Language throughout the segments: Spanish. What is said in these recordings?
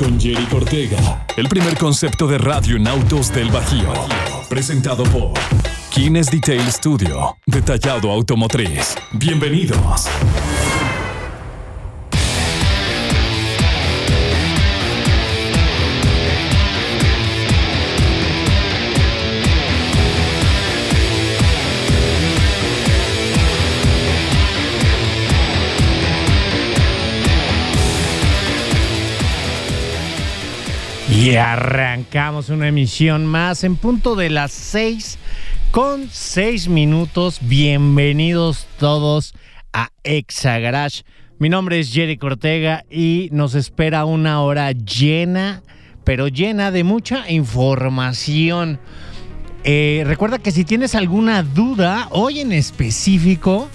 con Jerry Cortega. El primer concepto de radio en autos del Bajío. Presentado por Kines Detail Studio. Detallado automotriz. Bienvenidos. Y arrancamos una emisión más en punto de las 6 con 6 minutos. Bienvenidos todos a Exa Garage. Mi nombre es Jerry Cortega y nos espera una hora llena, pero llena de mucha información. Eh, recuerda que si tienes alguna duda, hoy en específico,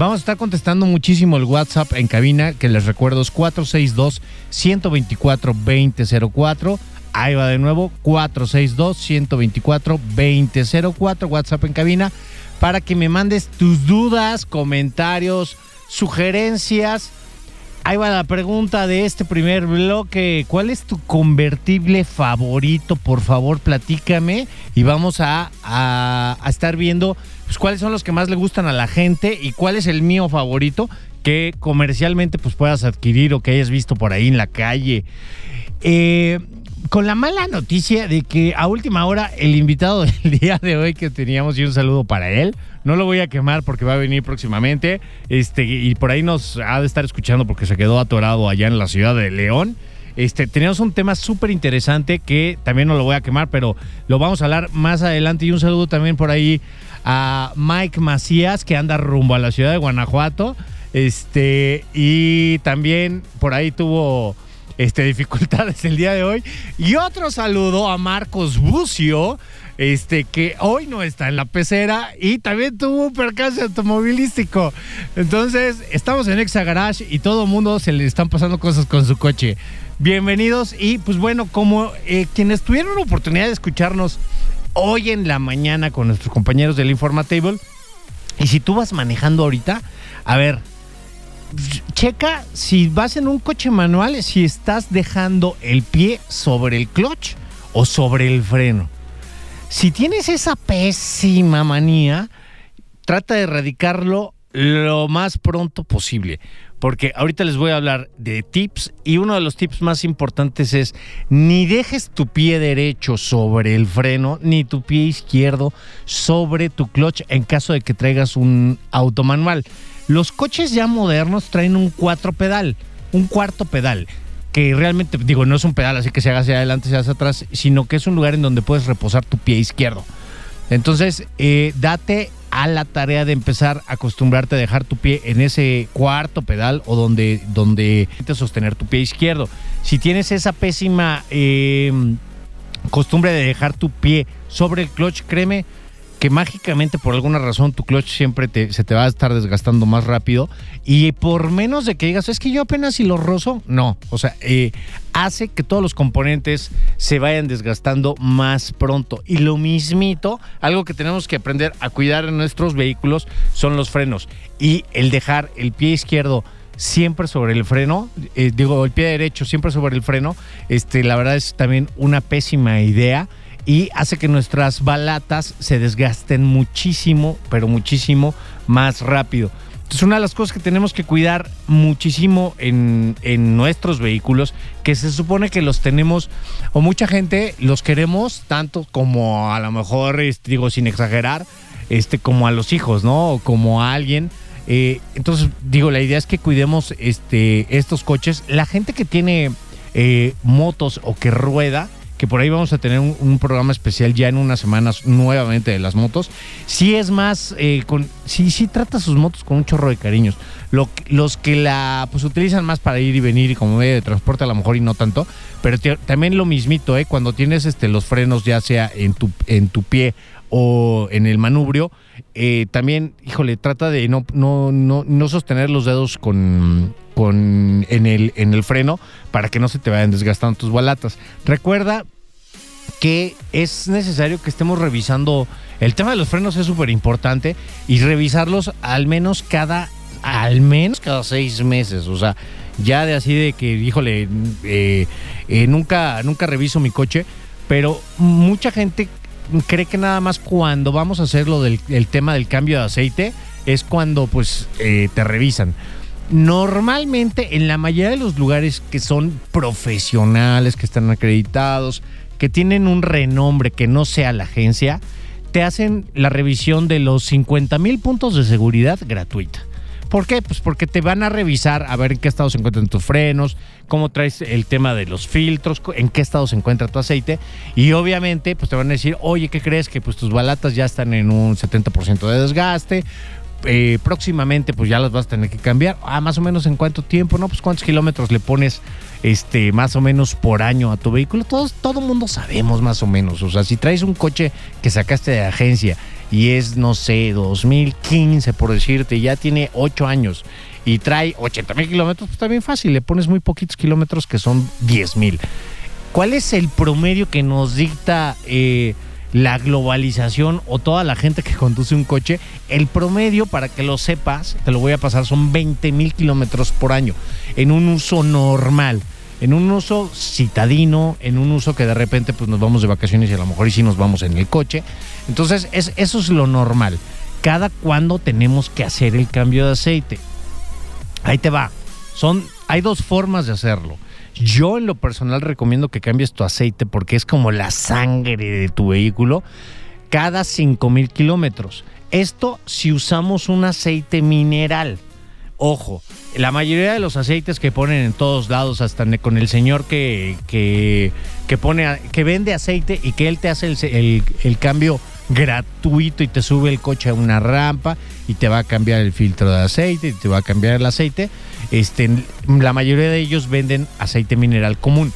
Vamos a estar contestando muchísimo el WhatsApp en cabina, que les recuerdo es 462-124-2004. Ahí va de nuevo, 462-124-2004, WhatsApp en cabina, para que me mandes tus dudas, comentarios, sugerencias. Ahí va la pregunta de este primer bloque. ¿Cuál es tu convertible favorito? Por favor, platícame y vamos a, a, estar viendo pues, cuáles son los que más le gustan a la gente y cuál es el mío favorito que comercialmente pues puedas adquirir o que hayas visto por ahí en la calle. Eh, con la mala noticia de que a última hora el invitado del día de hoy que teníamos y un saludo para él, no lo voy a quemar porque va a venir próximamente, este y por ahí nos ha de estar escuchando porque se quedó atorado allá en la ciudad de León. Este, teníamos un tema súper interesante que también no lo voy a quemar, pero lo vamos a hablar más adelante. Y un saludo también por ahí a Mike Macías, que anda rumbo a la ciudad de Guanajuato. Este, y también por ahí tuvo este, dificultades el día de hoy. Y otro saludo a Marcos Bucio, este, que hoy no está en la pecera y también tuvo un percance automovilístico. Entonces, estamos en Exa Garage y todo el mundo se le están pasando cosas con su coche. Bienvenidos y pues bueno, como eh, quienes tuvieron la oportunidad de escucharnos hoy en la mañana con nuestros compañeros del Informatable. Y si tú vas manejando ahorita, a ver, checa si vas en un coche manual, si estás dejando el pie sobre el clutch o sobre el freno. Si tienes esa pésima manía, trata de erradicarlo lo más pronto posible porque ahorita les voy a hablar de tips y uno de los tips más importantes es ni dejes tu pie derecho sobre el freno ni tu pie izquierdo sobre tu clutch en caso de que traigas un auto manual. Los coches ya modernos traen un cuatro pedal, un cuarto pedal que realmente, digo, no es un pedal así que se haga hacia adelante, se hacia atrás, sino que es un lugar en donde puedes reposar tu pie izquierdo. Entonces, eh, date a la tarea de empezar a acostumbrarte a dejar tu pie en ese cuarto pedal o donde, donde te sostener tu pie izquierdo. Si tienes esa pésima eh, costumbre de dejar tu pie sobre el clutch, créeme que mágicamente por alguna razón tu clutch siempre se te va a estar desgastando más rápido y por menos de que digas, es que yo apenas si lo rozo, no, o sea, eh, hace que todos los componentes se vayan desgastando más pronto. Y lo mismito, algo que tenemos que aprender a cuidar en nuestros vehículos son los frenos y el dejar el pie izquierdo siempre sobre el freno, eh, digo, el pie derecho siempre sobre el freno, este, la verdad es también una pésima idea y hace que nuestras balatas se desgasten muchísimo, pero muchísimo más rápido. Entonces, una de las cosas que tenemos que cuidar muchísimo en, nuestros vehículos, que se supone que los tenemos, o mucha gente los queremos tanto como a lo mejor, este, digo, sin exagerar, este, como a los hijos, ¿no? O como a alguien. Eh, entonces, digo, la idea es que cuidemos este, estos coches. La gente que tiene eh, motos o que rueda, que por ahí vamos a tener un, programa especial ya en unas semanas nuevamente de las motos. Sí es más, eh, con, sí, sí trata sus motos con un chorro de cariños. Lo, los que la pues utilizan más para ir y venir y como medio de transporte a lo mejor y no tanto, pero también lo mismito, ¿eh? cuando tienes este, los frenos ya sea en tu, en tu pie o en el manubrio, eh, también, híjole, trata de no, no, no, no sostener los dedos con, en, el, en el freno para que no se te vayan desgastando tus balatas. Recuerda que es necesario que estemos revisando. El tema de los frenos es súper importante y revisarlos al menos cada, al menos cada seis meses. O sea, ya de así de que, híjole, eh, eh, nunca, nunca reviso mi coche, pero mucha gente cree que nada más cuando vamos a hacer lo del el tema del cambio de aceite es cuando pues eh, te revisan. Normalmente en la mayoría de los lugares que son profesionales, que están acreditados, que tienen un renombre que no sea la agencia, te hacen la revisión de los 50 mil puntos de seguridad gratuita. ¿Por qué? Pues porque te van a revisar a ver en qué estado se encuentran tus frenos, cómo traes el tema de los filtros, en qué estado se encuentra tu aceite y obviamente pues te van a decir, oye, ¿qué crees? Que pues tus balatas ya están en un 70% de desgaste, eh, próximamente pues ya las vas a tener que cambiar. Ah, más o menos en cuánto tiempo, ¿no? Pues cuántos kilómetros le pones este más o menos por año a tu vehículo. Todos, todo mundo sabemos más o menos. O sea, si traes un coche que sacaste de agencia y es, no sé, 2015 por decirte, ya tiene 8 años y trae 80 mil kilómetros, pues está bien fácil. Le pones muy poquitos kilómetros que son 10 mil. ¿Cuál es el promedio que nos dicta eh, la globalización o toda la gente que conduce un coche? El promedio, para que lo sepas, te lo voy a pasar, son 20 mil kilómetros por año en un uso normal. En un uso citadino, en un uso que de repente pues nos vamos de vacaciones y a lo mejor y sí nos vamos en el coche. Entonces es, eso es lo normal. Cada cuando tenemos que hacer el cambio de aceite. Ahí te va. Son, hay dos formas de hacerlo. Yo en lo personal recomiendo que cambies tu aceite porque es como la sangre de tu vehículo cada 5 mil kilómetros. Esto si usamos un aceite mineral. Ojo, la mayoría de los aceites que ponen en todos lados, hasta con el señor que, que, pone, que vende aceite y que él te hace el- el cambio gratuito y te sube el coche a una rampa y te va a cambiar el filtro de aceite y te va a cambiar el aceite. Este, la mayoría de ellos venden aceite mineral común.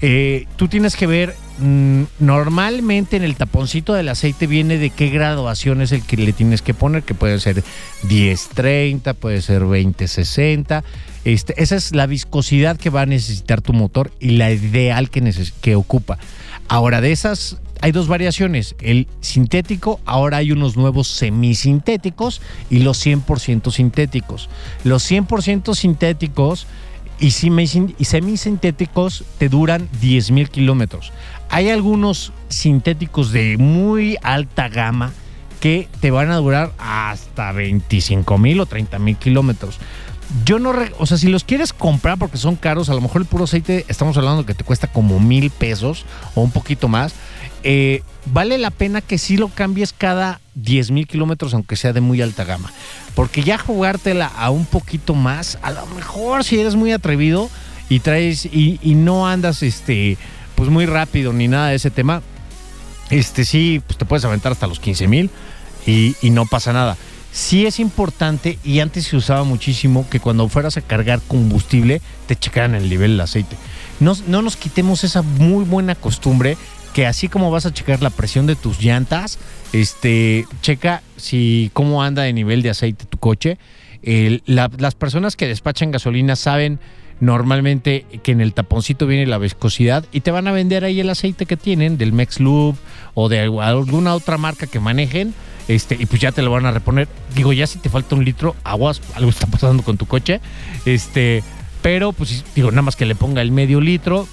Eh, tú tienes que ver, mm, normalmente en el taponcito del aceite viene de qué graduación es el que le tienes que poner, que puede ser 10-30, puede ser 20-60. Este, esa es la viscosidad que va a necesitar tu motor y la ideal que, que ocupa. Ahora, de esas hay dos variaciones. El sintético, ahora hay unos nuevos semisintéticos y los 100% sintéticos. Los 100% sintéticos y, semi- y semisintéticos te duran 10 mil kilómetros. Hay algunos sintéticos de muy alta gama que te van a durar hasta 25 mil o 30 mil kilómetros. Yo no, o sea, si los quieres comprar porque son caros, a lo mejor el puro aceite estamos hablando que te cuesta como mil pesos o un poquito más. Eh, vale la pena que sí lo cambies cada 10 mil kilómetros, aunque sea de muy alta gama. Porque ya jugártela a un poquito más, a lo mejor si eres muy atrevido y traes y, no andas este pues muy rápido ni nada de ese tema, este sí, pues te puedes aventar hasta los 15 mil y, y no pasa nada. Sí es importante, y antes se usaba muchísimo, que cuando fueras a cargar combustible, te checaran el nivel del aceite. No, no nos quitemos esa muy buena costumbre que así como vas a checar la presión de tus llantas, este, checa si cómo anda de nivel de aceite tu coche. Las personas que despachan gasolina saben normalmente que en el taponcito viene la viscosidad y te van a vender ahí el aceite que tienen del Mexlube o de alguna otra marca que manejen. Este, y pues ya te lo van a reponer. Digo, ya si te falta un litro, aguas, algo está pasando con tu coche. Este, pero pues digo, nada más que le ponga el medio litro,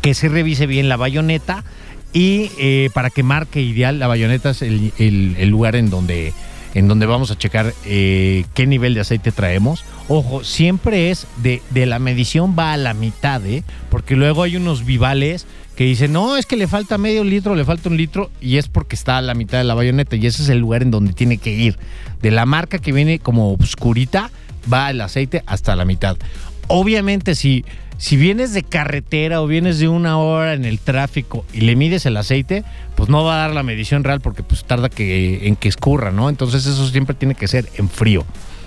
que se revise bien la bayoneta y eh, para que marque ideal, la bayoneta es el, el- lugar en donde, en donde vamos a checar eh, qué nivel de aceite traemos. Ojo, siempre es de, de la medición va a la mitad, ¿eh? porque luego hay unos vivales que dicen, no, es que le falta medio litro, le falta un litro, y es porque está a la mitad de la bayoneta, y ese es el lugar en donde tiene que ir. De la marca que viene como oscurita, va el aceite hasta la mitad. Obviamente, si si vienes de carretera o vienes de una hora en el tráfico y le mides el aceite, pues no va a dar la medición real porque pues tarda que, en que escurra, ¿no? Entonces eso siempre tiene que ser en frío.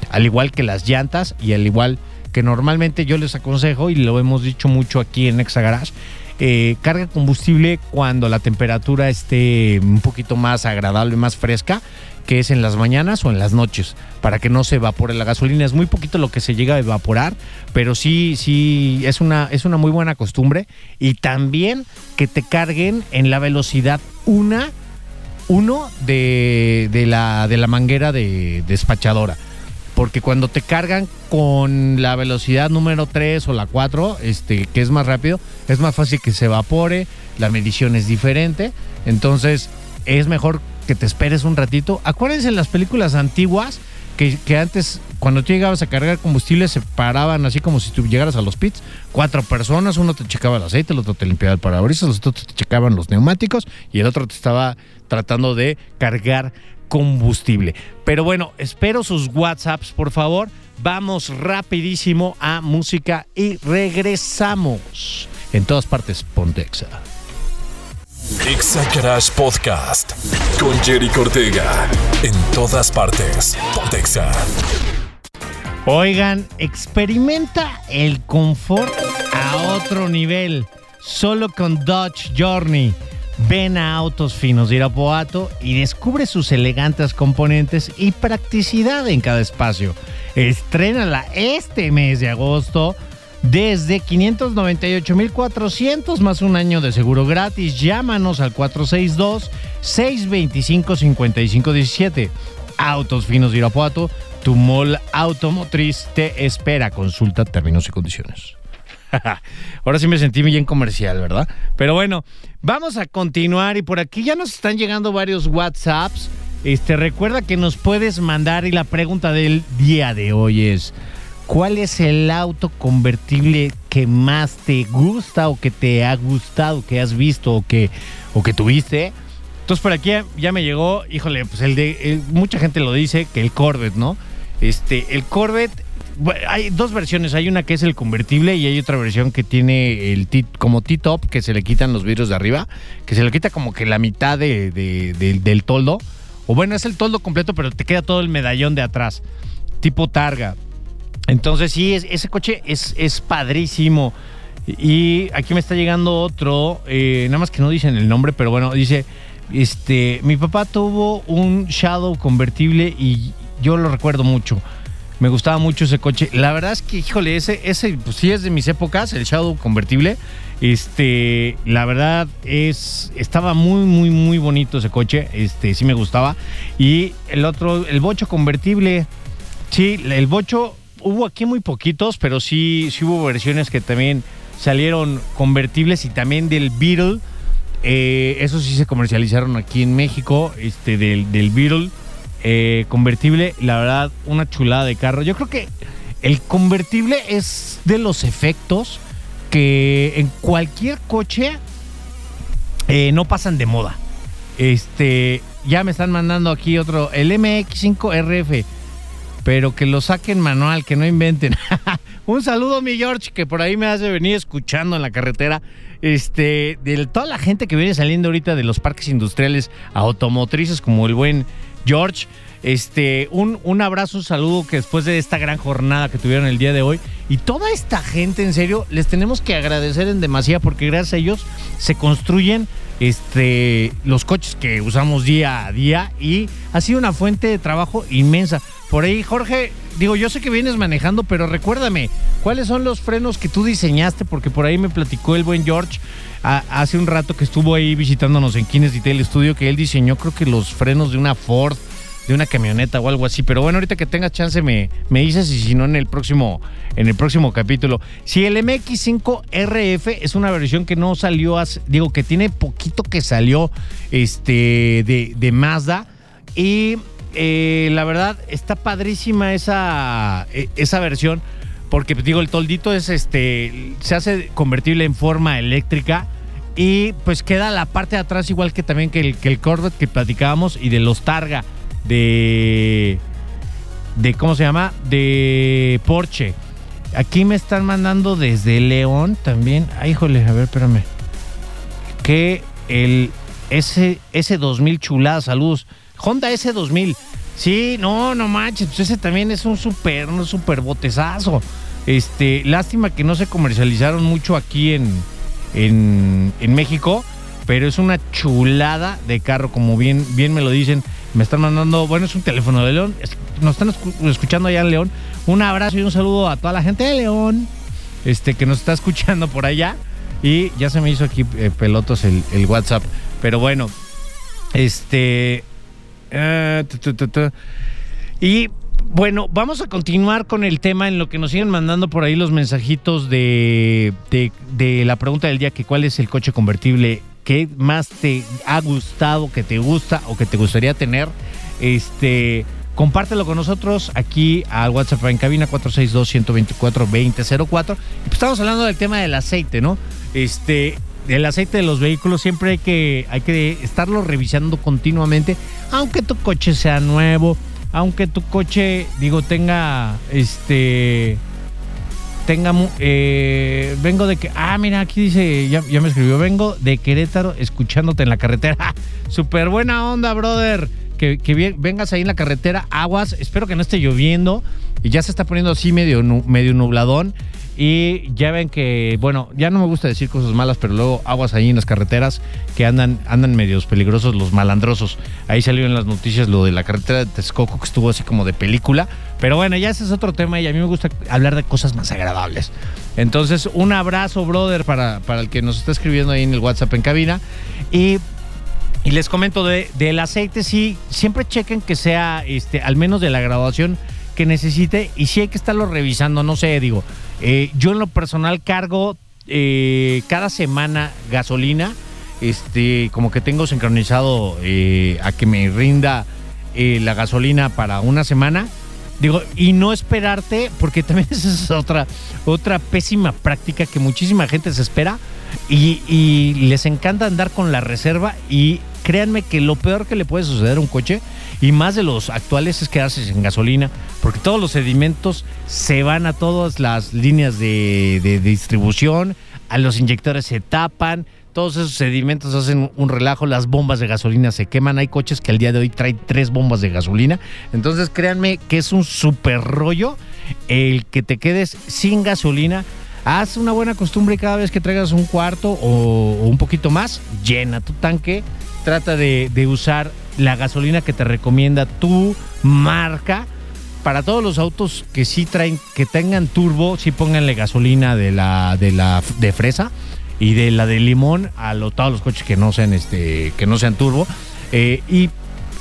Al igual que las llantas y al igual que normalmente yo les aconsejo y lo hemos dicho mucho aquí en Exagarage, eh, carga combustible cuando la temperatura esté un poquito más agradable, más fresca, que es en las mañanas o en las noches, para que no se evapore la gasolina. Es muy poquito lo que se llega a evaporar, pero sí, sí, es una, es una muy buena costumbre. Y también que te carguen en la velocidad una, uno de, de, la, de la manguera de despachadora porque cuando te cargan con la velocidad número 3 o la 4, este, que es más rápido, es más fácil que se evapore, la medición es diferente, entonces es mejor que te esperes un ratito. Acuérdense en las películas antiguas que, antes, cuando tú llegabas a cargar combustible, se paraban así como si tú llegaras a los pits. Cuatro personas, uno te checaba el aceite, el otro te limpiaba el parabrisas, los otros te checaban los neumáticos y el otro te estaba tratando de cargar combustible. Pero bueno, espero sus WhatsApps, por favor. Vamos rapidísimo a música y regresamos. En todas partes, Pontexa. Exa Crash Podcast con Jerry Cortega. En todas partes, Pontexa. Oigan, experimenta el confort a otro nivel. Solo con Dodge Journey. Ven a Autos Finos de Irapuato y descubre sus elegantes componentes y practicidad en cada espacio. Estrénala este mes de agosto desde 598,400 más un año de seguro gratis. Llámanos al 462-625-5517. Autos Finos de Irapuato, tu mall automotriz te espera. Consulta términos y condiciones. Ahora sí me sentí bien comercial, ¿verdad? Pero bueno, vamos a continuar y por aquí ya nos están llegando varios WhatsApps. Este, recuerda que nos puedes mandar y la pregunta del día de hoy es ¿cuál es el auto convertible que más te gusta o que te ha gustado, que has visto o que, o que tuviste? Entonces por aquí ya, me llegó, híjole, pues el de mucha gente lo dice que el Corvette, ¿no? Este, el Corvette hay dos versiones. Hay una que es el convertible y hay otra versión que tiene el t como T-top, que se le quitan los vidrios de arriba, que se le quita como que la mitad de, del toldo. O bueno, es el toldo completo, pero te queda todo el medallón de atrás, tipo targa. Entonces sí, ese coche es, padrísimo. Y aquí me está llegando otro, eh, nada más que no dicen el nombre, pero bueno, dice, este, mi papá tuvo un Shadow convertible y yo lo recuerdo mucho. Me gustaba mucho ese coche. La verdad es que, híjole, ese, ese pues sí es de mis épocas, el Shadow convertible. Este, la verdad es, estaba muy, muy, muy bonito ese coche. Este, sí me gustaba. Y el otro, el Bocho convertible. Sí, el Bocho hubo aquí muy poquitos, pero sí, sí hubo versiones que también salieron convertibles y también del Beetle. Eh, esos sí se comercializaron aquí en México, este, del, del Beetle. Eh, convertible, la verdad, una chulada de carro. Yo creo que el convertible es de los efectos que en cualquier coche eh, no pasan de moda. Este, ya me están mandando aquí otro, el MX5RF, pero que lo saquen manual, que no inventen. Un saludo, mi George, que por ahí me hace venir escuchando en la carretera. Este, de toda la gente que viene saliendo ahorita de los parques industriales automotrices, como el buen George. Este, un, un abrazo, un saludo que después de esta gran jornada que tuvieron el día de hoy. Y toda esta gente, en serio, les tenemos que agradecer en demasía porque gracias a ellos se construyen este, los coches que usamos día a día y ha sido una fuente de trabajo inmensa. Por ahí, Jorge, digo, yo sé que vienes manejando, pero recuérdame, ¿cuáles son los frenos que tú diseñaste? Porque por ahí me platicó el buen George hace un rato que estuvo ahí visitándonos en Kines Detail Studio, que él diseñó creo que los frenos de una Ford, de una camioneta o algo así. Pero bueno, ahorita que tengas chance me, me dices y si no en el próximo, en el próximo capítulo. Si el MX5RF es una versión que no salió, digo que tiene poquito que salió este, de, de Mazda y eh, la verdad está padrísima esa, e, esa versión porque digo, el toldito es este, se hace convertible en forma eléctrica y pues queda la parte de atrás igual que también que el, que el Corvette que platicábamos y de los Targa de, de, ¿cómo se llama? De Porsche. Aquí me están mandando desde León también. Ay, híjole, a ver, espérame. Que el S, S2000 chulada, saludos. Honda S2000. Sí, no, no manches, pues ese también es un super, un super botezazo. Este, lástima que no se comercializaron mucho aquí en, en, en México, pero es una chulada de carro, como bien, bien me lo dicen. Me están mandando, bueno, es un teléfono de León. nos están escu- escuchando allá en León. Un abrazo y un saludo a toda la gente de León, este, que nos está escuchando por allá. Y ya se me hizo aquí eh, pelotos el, el WhatsApp. Pero bueno, este. Tu. Y bueno, vamos a continuar con el tema en lo que nos siguen mandando por ahí los mensajitos de, de, la pregunta del día, que cuál es el coche convertible que más te ha gustado, que te gusta o que te gustaría tener. Este, compártelo con nosotros aquí al WhatsApp en cabina 462-124-2004. Y pues estamos hablando del tema del aceite, ¿no? Este, el aceite de los vehículos siempre hay que, hay que estarlo revisando continuamente, aunque tu coche sea nuevo, aunque tu coche, digo, tenga este tenga eh, vengo de que ah mira aquí dice ya, me escribió vengo de Querétaro escuchándote en la carretera. Super buena onda brother. Que, bien- vengas ahí en la carretera aguas espero que no esté lloviendo y ya se está poniendo así medio medio nubladón y ya ven que bueno ya no me gusta decir cosas malas pero luego aguas ahí en las carreteras que andan andan medios peligrosos los malandrosos ahí salió en las noticias lo de la carretera de Texcoco que estuvo así como de película pero bueno, ya ese es otro tema y a mí me gusta hablar de cosas más agradables. Entonces, un abrazo, brother, para, para el que nos está escribiendo ahí en el WhatsApp en cabina. Y, y les comento de, del aceite, sí, siempre chequen que sea este, al menos de la graduación que necesite y sí hay que estarlo revisando, no sé, digo, eh, yo en lo personal cargo eh, cada semana gasolina, este, como que tengo sincronizado eh, a que me rinda eh, la gasolina para una semana. Digo, y no esperarte, porque también esa es otra, otra pésima práctica que muchísima gente se espera y, les encanta andar con la reserva y créanme que lo peor que le puede suceder a un coche y más de los actuales es quedarse sin gasolina porque todos los sedimentos se van a todas las líneas de, de distribución, a los inyectores se tapan, todos esos sedimentos hacen un relajo, las bombas de gasolina se queman. Hay coches que al día de hoy traen tres bombas de gasolina. Entonces créanme que es un super rollo el que te quedes sin gasolina. Haz una buena costumbre cada vez que traigas un cuarto o, un poquito más, llena tu tanque. Trata de, usar la gasolina que te recomienda tu marca. Para todos los autos que sí traen, que tengan turbo, sí pónganle gasolina de la, de de fresa y de la de limón a lo- todos los coches que no sean este que no sean turbo Eh, y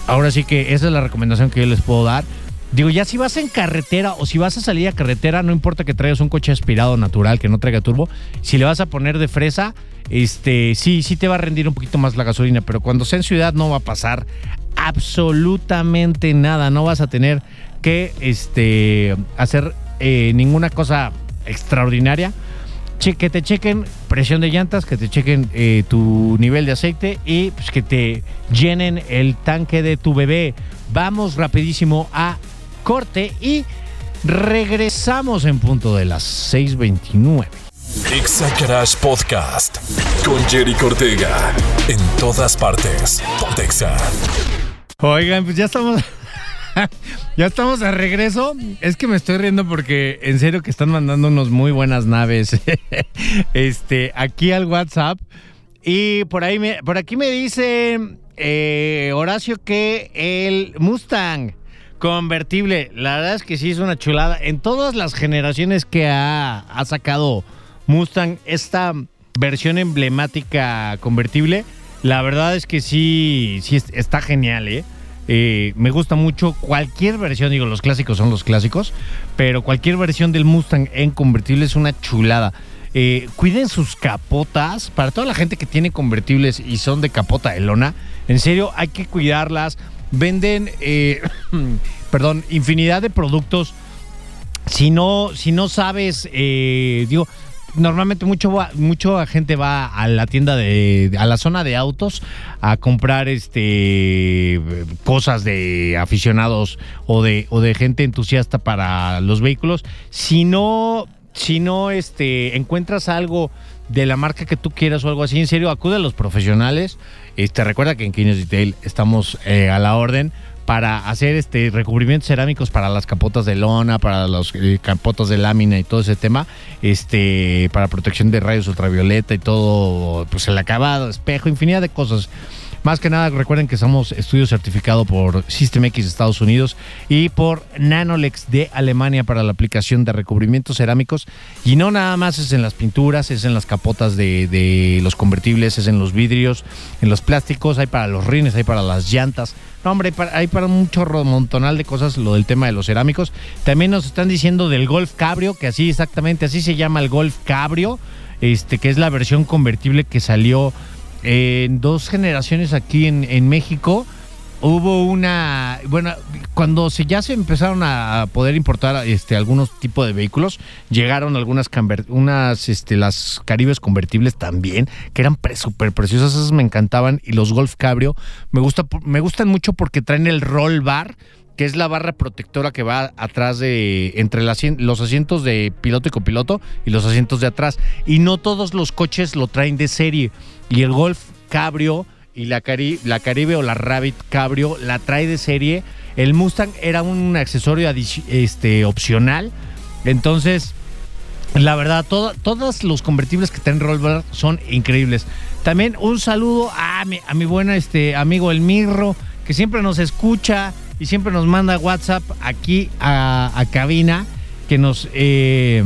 ahora sí que esa es la recomendación que yo les puedo dar digo ya si vas en carretera o si vas a salir a carretera no importa que traigas un coche aspirado natural que no traiga turbo si le vas a poner de fresa este sí sí te va a rendir un poquito más la gasolina pero cuando sea en ciudad no va a pasar absolutamente nada no vas a tener que este hacer eh, ninguna cosa extraordinaria che- que te chequen presión de llantas, que te chequen eh, tu nivel de aceite y pues, que te llenen el tanque de tu bebé. Vamos rapidísimo a corte y regresamos en punto de las 6.29. Exa Garage Podcast con Jerry Cortega. En todas partes. Pontexa. Oigan, pues ya estamos... ya estamos de regreso. Es que me estoy riendo porque en serio que están mandando unos muy buenas naves este, aquí al WhatsApp. Y por ahí me, por aquí me dice eh, Horacio que el Mustang convertible, la verdad es que sí es una chulada. En todas las generaciones que ha, ha sacado Mustang, esta versión emblemática convertible, la verdad es que sí, sí es- está genial, ¿eh? Eh, me gusta mucho cualquier versión, digo, los clásicos son los clásicos, pero cualquier versión del Mustang en convertible es una chulada. Eh, cuiden sus capotas, para toda la gente que tiene convertibles y son de capota de lona, en serio hay que cuidarlas. Venden, eh, perdón, infinidad de productos si no, si no sabes, eh, digo, normalmente mucho, mucho gente va a la tienda de, a la zona de autos a comprar este cosas de aficionados o de, o de gente entusiasta para los vehículos. Si no si no este, encuentras algo de la marca que tú quieras o algo así, en serio, acude a los profesionales. Este, recuerda que en Kines Detail estamos eh, a la orden para hacer este recubrimientos cerámicos para las capotas de lona, para los eh, capotas de lámina y todo ese tema, este, para protección de rayos ultravioleta y todo, pues el acabado, espejo, infinidad de cosas. Más que nada, recuerden que somos estudio certificado por System X Estados Unidos y por Nanolex de Alemania para la aplicación de recubrimientos cerámicos. Y no nada más es en las pinturas, es en las capotas de, de los convertibles, es en los vidrios, en los plásticos, hay para los rines, hay para las llantas. No, hombre, hay para, un chorro de cosas lo del tema de los cerámicos. También nos están diciendo del Golf Cabrio, que así exactamente, así se llama el Golf Cabrio, este, que es la versión convertible que salió en dos generaciones aquí en, México hubo una bueno cuando se ya se empezaron a poder importar este algunos tipos de vehículos llegaron algunas unas este las Caribes convertibles también que eran pre- súper preciosas esas me encantaban y los Golf Cabrio me gusta me gustan mucho porque traen el roll bar que es la barra protectora que va atrás de entre los asientos de piloto y copiloto y los asientos de atrás y no todos los coches lo traen de serie y el Golf Cabrio y la, la Caribe o la Rabbit Cabrio la trae de serie. El Mustang era un accesorio este, opcional. Entonces, la verdad, todo- todos los convertibles que traen Rollbar son increíbles. También un saludo a mi, a mi buen este, amigo El Mirro, que siempre nos escucha y siempre nos manda WhatsApp aquí a, cabina, que nos... eh,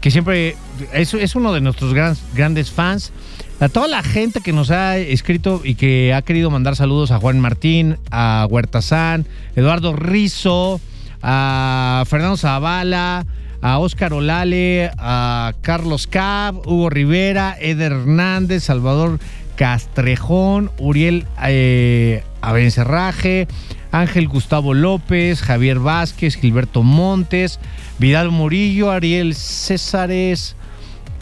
que siempre es, es uno de nuestros gran- grandes fans. A toda la gente que nos ha escrito y que ha querido mandar saludos a Juan Martín, a Huertazán, Eduardo Rizo, a Fernando Zavala, a Óscar Olale, a Carlos Cab, Hugo Rivera, Eder Hernández, Salvador Castrejón, Uriel eh, Abencerraje, Ángel Gustavo López, Javier Vázquez, Gilberto Montes, Vidal Murillo, Ariel Césares,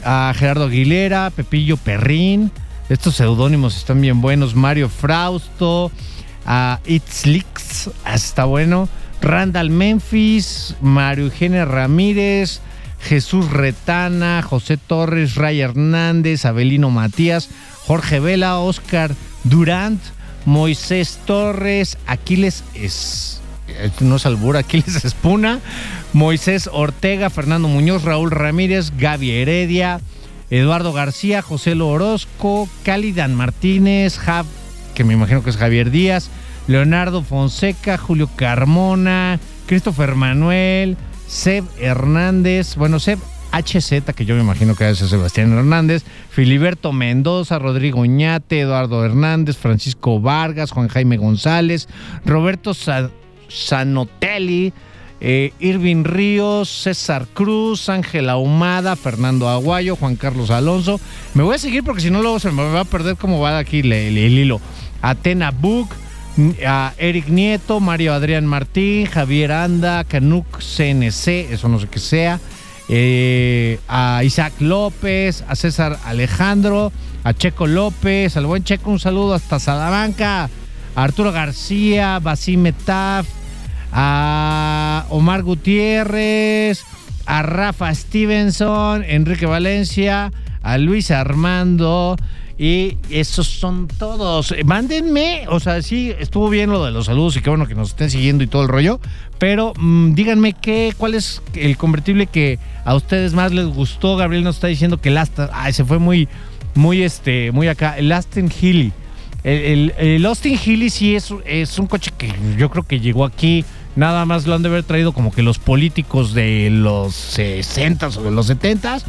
Gerardo Aguilera, Pepillo Perrín. Estos seudónimos están bien buenos. Mario Frausto, Itzlix, está bueno. Randall Memphis, Mario Eugenia Ramírez, Jesús Retana, José Torres, Ray Hernández, Abelino Matías, Jorge Vela, Oscar Durant, Moisés Torres, Aquiles es, este no es Albura, Aquiles Espuna, Moisés Ortega, Fernando Muñoz, Raúl Ramírez, Gaby Heredia, Eduardo García, José Lo Orozco, Cálidan Martínez, Jav, que me imagino que es Javier Díaz, Leonardo Fonseca, Julio Carmona, Christopher Manuel, Seb Hernández, bueno, Seb HZ, que yo me imagino que es Sebastián Hernández, Filiberto Mendoza, Rodrigo Ñate, Eduardo Hernández, Francisco Vargas, Juan Jaime González, Roberto Sa- Sanotelli, eh, Irving Ríos, César Cruz, Ángel Ahumada, Fernando Aguayo, Juan Carlos Alonso. Me voy a seguir porque si no luego se me va a perder cómo va aquí el, hilo. Atena Book, Eric Nieto, Mario Adrián Martín, Javier Anda, Canuc CNC, eso no sé qué sea, eh, a Isaac López, a César Alejandro, a Checo López, al buen Checo, un saludo hasta Salamanca, a Arturo García, Basim Metaf, a Omar Gutiérrez, a Rafa Stevenson, Enrique Valencia, a Luis Armando. Y esos son todos. Eh, Mándenme, o sea, sí, estuvo bien lo de los saludos y qué bueno que nos estén siguiendo y todo el rollo. Pero mm, díganme qué, cuál es el convertible que a ustedes más les gustó. Gabriel nos está diciendo que el Aston, ay, se fue muy, muy, este, muy acá. El Aston Healy. El, el, el Austin Healy sí es, es un coche que yo creo que llegó aquí. Nada más lo han de haber traído como que los políticos de los 60 o de los 70s.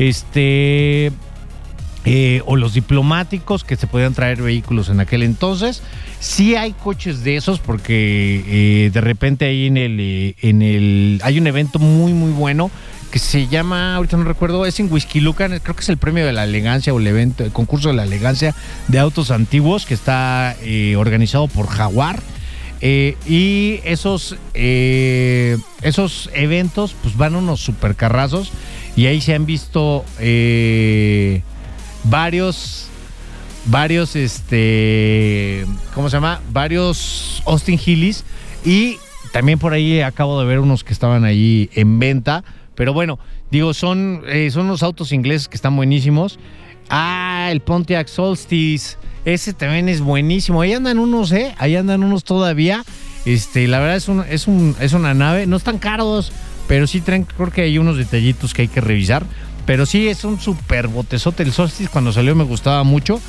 Este. Eh, o los diplomáticos que se podían traer vehículos en aquel entonces. Sí hay coches de esos porque eh, de repente ahí en el, eh, en el... Hay un evento muy, muy bueno que se llama, ahorita no recuerdo, es en Whisky Lucan, creo que es el premio de la elegancia o el evento, el concurso de la elegancia de autos antiguos que está organizado por Jaguar. Y esos, esos eventos, pues van unos supercarrazos. Y ahí se han visto varios, varios, este, ¿cómo se llama? Varios Austin Healys. Y también por ahí acabo de ver unos que estaban ahí en venta. Pero bueno, Digo, son, eh, son unos autos ingleses que están buenísimos. Ah, el Pontiac Solstice. Ese también es buenísimo. Ahí andan unos, ¿eh? Ahí andan unos todavía. Este, la verdad es, un, es, un, es una nave. No están caros, pero sí creo que hay unos detallitos que hay que revisar. Pero sí, es un super botezote. El Solstice cuando salió me gustaba mucho.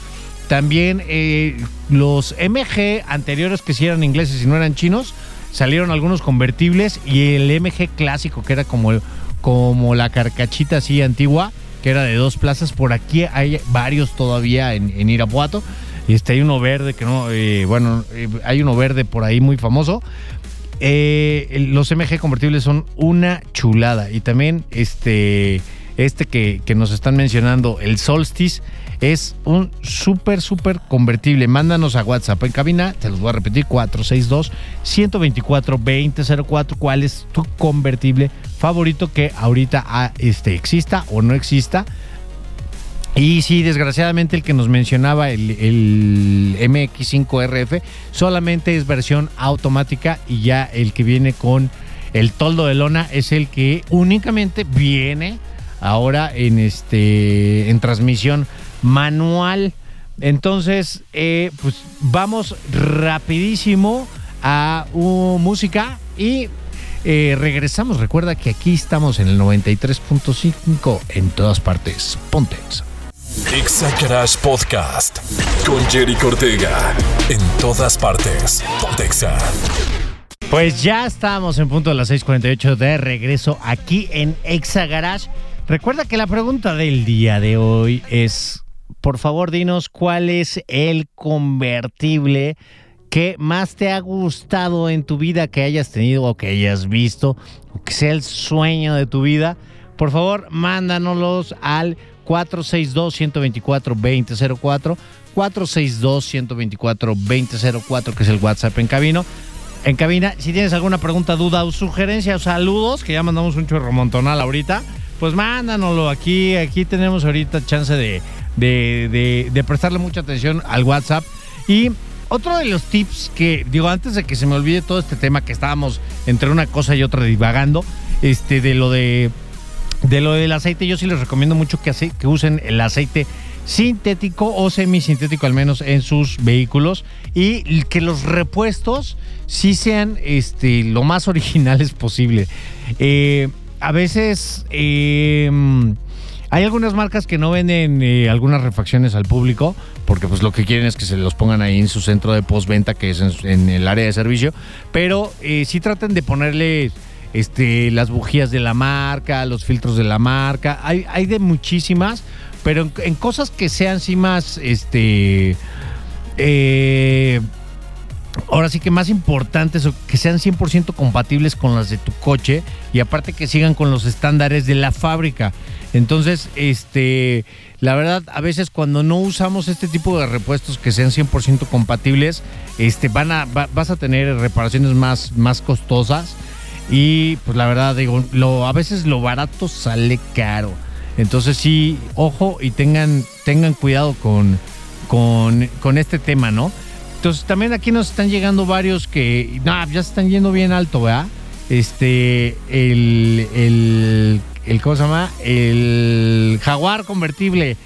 También eh, los MG anteriores que sí eran ingleses y no eran chinos, salieron algunos convertibles y el MG clásico que era como, como la carcachita así antigua, que era de dos plazas. Por aquí hay varios todavía en, Irapuato. Y este, hay uno verde que no, eh, bueno, eh, hay uno verde por ahí muy famoso. los MG convertibles son una chulada. Y también este, este que, que nos están mencionando, el Solstice es un súper, súper convertible. Mándanos a WhatsApp en cabina, te los voy a repetir, 462-124-2004. ¿Cuál es tu convertible favorito que ahorita ah, este, exista o no exista? Y sí, desgraciadamente el que nos mencionaba, el, el, MX5RF, solamente es versión automática y ya el que viene con el toldo de lona es el que únicamente viene ahora en, este, en transmisión manual. Entonces, eh, pues vamos rapidísimo a música y eh, regresamos. Recuerda que aquí estamos en el 93.5 en todas partes. Pontex. Exa Podcast con Jerry Cortega. En todas partes. Pontexa. Pues ya estamos en punto de las 6:48 de regreso aquí en Exa Garage. Recuerda que la pregunta del día de hoy es por favor dinos cuál es el convertible que más te ha gustado en tu vida que hayas tenido o que hayas visto o que sea el sueño de tu vida. Por favor, mándanoslos al 462-124-2004, 462-124-2004, que es el WhatsApp en cabino. En cabina, si tienes alguna pregunta, duda o sugerencia o saludos, que ya mandamos un chorro montonal ahorita, pues mándanoslo aquí. Aquí tenemos ahorita chance de de, prestarle mucha atención al WhatsApp. Y otro de los tips que, digo, antes de que se me olvide todo este tema que estábamos entre una cosa y otra divagando, este, de lo de, de lo del aceite, yo sí les recomiendo mucho que, que usen el aceite sintético o semisintético al menos en sus vehículos y que los repuestos sí sean este, lo más originales posible. Eh, a veces... Eh, hay algunas marcas que no venden eh, algunas refacciones al público porque pues lo que quieren es que se los pongan ahí en su centro de postventa que es en, el área de servicio, pero eh, sí tratan de ponerle este, las bujías de la marca, los filtros de la marca, hay, hay de muchísimas, pero en, cosas que sean sí más, este, eh, ahora sí que más importantes, que sean 100% compatibles con las de tu coche y aparte que sigan con los estándares de la fábrica. Entonces, este, la verdad, a veces cuando no usamos este tipo de repuestos que sean 100% compatibles, este, van a, vas a tener reparaciones más, más costosas y pues la verdad, digo, lo, a veces lo barato sale caro. Entonces sí, ojo y tengan, tengan cuidado con, con, con este tema, ¿no? Entonces también aquí nos están llegando varios que ya se están yendo bien alto, ¿verdad? Este, el, el el ¿cómo se llama? El Jaguar convertible.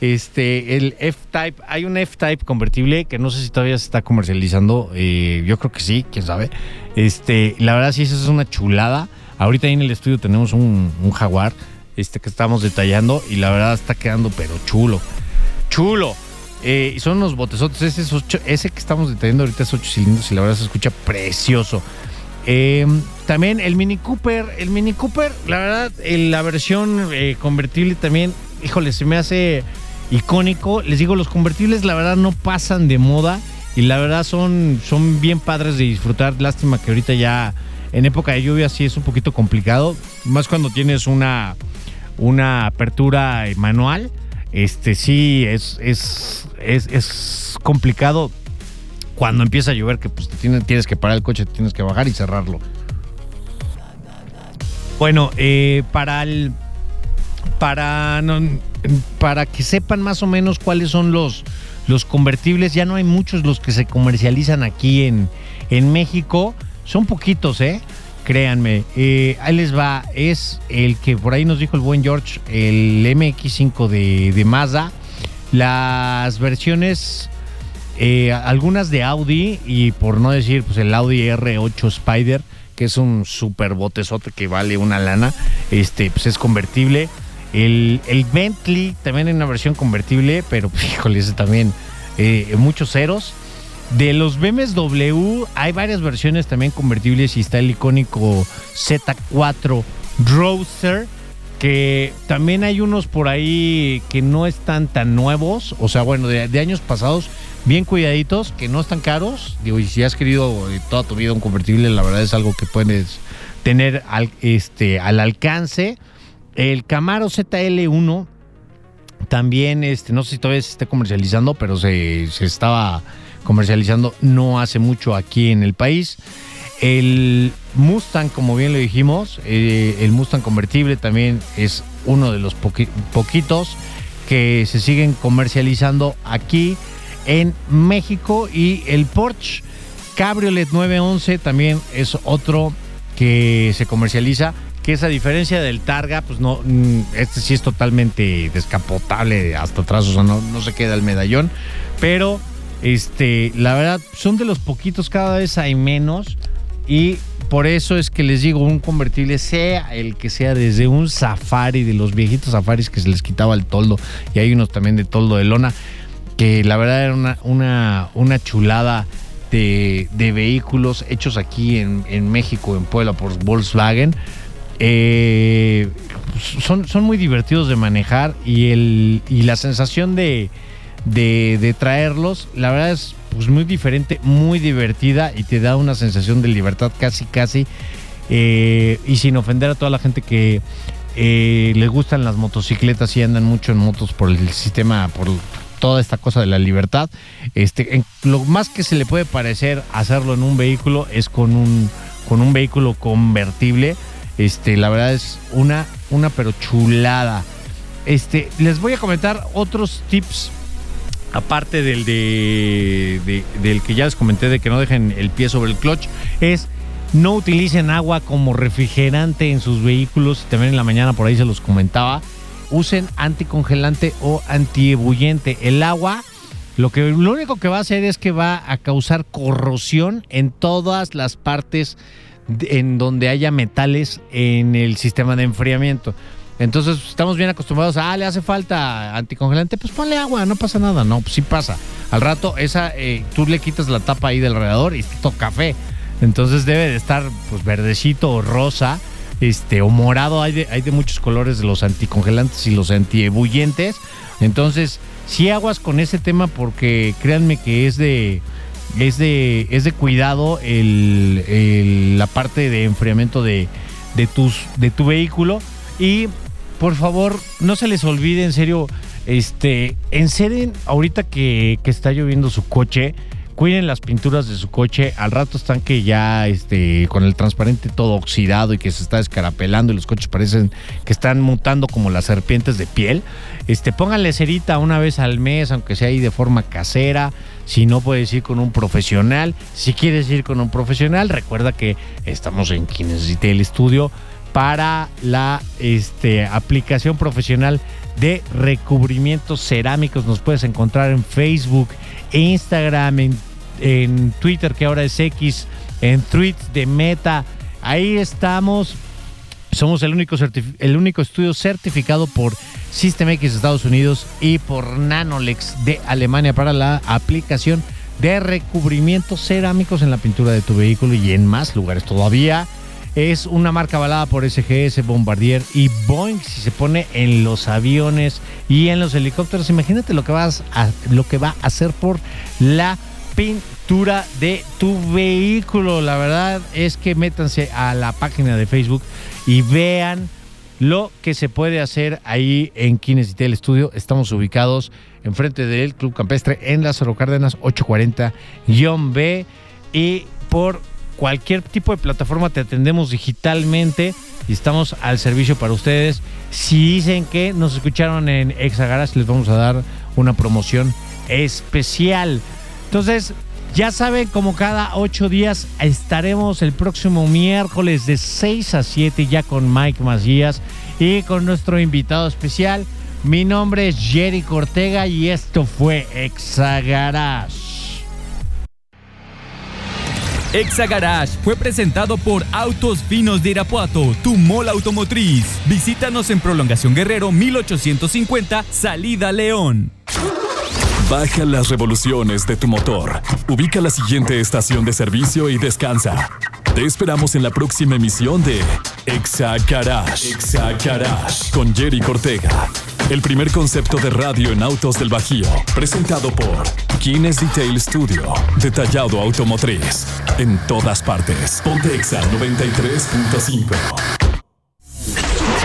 Este, el F-Type, hay un F-Type convertible que no sé si todavía se está comercializando, eh, yo creo que sí, quién sabe. Este, la verdad sí, eso es una chulada. Ahorita ahí en el estudio tenemos un, Jaguar, este que estamos detallando y la verdad está quedando pero chulo, chulo. Eh, son unos botesotes, ese, ese que estamos detallando ahorita es 8 cilindros y la verdad se escucha precioso. Eh, también el Mini Cooper, el Mini Cooper, la verdad, la versión eh, convertible también, híjole, se me hace icónico. Les digo, los convertibles la verdad no pasan de moda y la verdad son, son bien padres de disfrutar. Lástima que ahorita ya en época de lluvia sí es un poquito complicado, más cuando tienes una, una apertura manual. Este sí es, es, es, es complicado cuando empieza a llover que pues tienes, tienes que parar el coche, tienes que bajar y cerrarlo. Bueno, eh, para el, para para que sepan más o menos cuáles son los los convertibles, ya no hay muchos los que se comercializan aquí en, en México, son poquitos, ¿eh? Créanme. Eh, ahí les va, es el que por ahí nos dijo el buen George, el MX5 de, de Mazda. Las versiones, eh, algunas de Audi y por no decir, pues el Audi R8 Spider, que es un super botezote que vale una lana, este, pues es convertible. El, el Bentley también en una versión convertible, pero híjole, ese también eh, muchos ceros. De los BMW hay varias versiones también convertibles y está el icónico Z4 Roadster que también hay unos por ahí que no están tan nuevos, o sea, bueno, de, de años pasados, bien cuidaditos, que no están caros. Digo, y si has querido eh, toda tu vida un convertible, la verdad es algo que puedes tener al, este, al alcance. El Camaro ZL1 también, este, no sé si todavía se está comercializando, pero se, se estaba comercializando no hace mucho aquí en el país. El Mustang, como bien lo dijimos, eh, el Mustang convertible también es uno de los poqui- poquitos que se siguen comercializando aquí en México y el Porsche Cabriolet 911 también es otro que se comercializa que es a diferencia del Targa, pues no, mm, este sí es totalmente descapotable hasta atrás, o sea, no, no se queda el medallón, pero este, la verdad, son de los poquitos, cada vez hay menos. Y por eso es que les digo, un convertible, sea el que sea, desde un safari, de los viejitos safaris que se les quitaba el toldo, y hay unos también de toldo de lona, que la verdad era una, una, una chulada de, de vehículos hechos aquí en, en México, en Puebla, por Volkswagen. Eh, son, son muy divertidos de manejar y, el, y la sensación de, de, de traerlos, la verdad es pues muy diferente, muy divertida y te da una sensación de libertad casi, casi. eh, y sin ofender a toda la gente que eh, le gustan las motocicletas y andan mucho en motos por el sistema, por toda esta cosa de la libertad. Este, lo más que se le puede parecer hacerlo en un vehículo es con un, con un vehículo convertible. Este, la verdad es una, una pero chulada. Este, les voy a comentar otros tips aparte del de, de- del que ya les comenté de que no dejen el pie sobre el clutch, es no utilicen agua como refrigerante en sus vehículos. También en la mañana por ahí se los comentaba. Usen anticongelante o antiebulliente. El agua, lo que lo único que va a hacer es que va a causar corrosión en todas las partes en donde haya metales en el sistema de enfriamiento. Entonces estamos bien acostumbrados a, ah, le hace falta anticongelante, pues ponle agua, no pasa nada. No, pues sí pasa. Al rato, esa, eh, tú le quitas la tapa ahí del radiador y está café. Entonces debe de estar pues verdecito o rosa, este, o morado. Hay de, muchos colores los anticongelantes y los antiebullientes. Entonces, sí aguas con ese tema porque créanme que es de. Es de, es de cuidado el- la parte de enfriamiento de, de, tus, de tu vehículo. Y por favor, no se les olvide, en serio, este, enceren ahorita que, está lloviendo su coche, cuiden las pinturas de su coche, al rato están que ya este, con el transparente todo oxidado y que se está escarapelando y los coches parecen que están mutando como las serpientes de piel. Este, pónganle cerita una vez al mes, aunque sea ahí de forma casera. Si no puedes ir con un profesional, si quieres ir con un profesional, recuerda que estamos en quien necesite el estudio para la este, aplicación profesional de recubrimientos cerámicos. Nos puedes encontrar en Facebook, Instagram, en, en Twitter, que ahora es X, en tweets de Meta. Ahí estamos. Somos el único, el único estudio certificado por System X de Estados Unidos y por Nanolex de Alemania para la aplicación de recubrimientos cerámicos en la pintura de tu vehículo y en más lugares todavía. Es una marca avalada por SGS, Bombardier y Boeing. Si se pone en los aviones y en los helicópteros, imagínate lo que, vas a, lo que va a hacer por la pintura de tu vehículo. La verdad es que métanse a la página de Facebook y vean lo que se puede hacer ahí en Kinesitel Studio. Estamos ubicados enfrente del Club Campestre en Lázaro Cárdenas 840-B y por cualquier tipo de plataforma te atendemos digitalmente y estamos al servicio para ustedes. Si dicen que nos escucharon en Exagaras, les vamos a dar una promoción especial. Entonces, Ya saben, como cada ocho días estaremos el próximo miércoles de 6 a 7 ya con Mike Macías y con nuestro invitado especial. Mi nombre es Jerry Cortega y esto fue Exagarage. Exagarage fue presentado por Autos Finos de Irapuato, tu mola automotriz. Visítanos en Prolongación Guerrero 1850, Salida León. Baja las revoluciones de tu motor. Ubica la siguiente estación de servicio y descansa. Te esperamos en la próxima emisión de Exa Garage. Exa Garage con Jerry Cortega. El primer concepto de radio en autos del Bajío. Presentado por Kines Detail Studio. Detallado automotriz. En todas partes. Ponte Exa 93.5.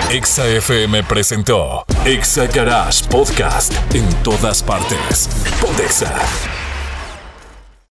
Exa FM presentó Exa Garage Podcast en todas partes. Pontexa.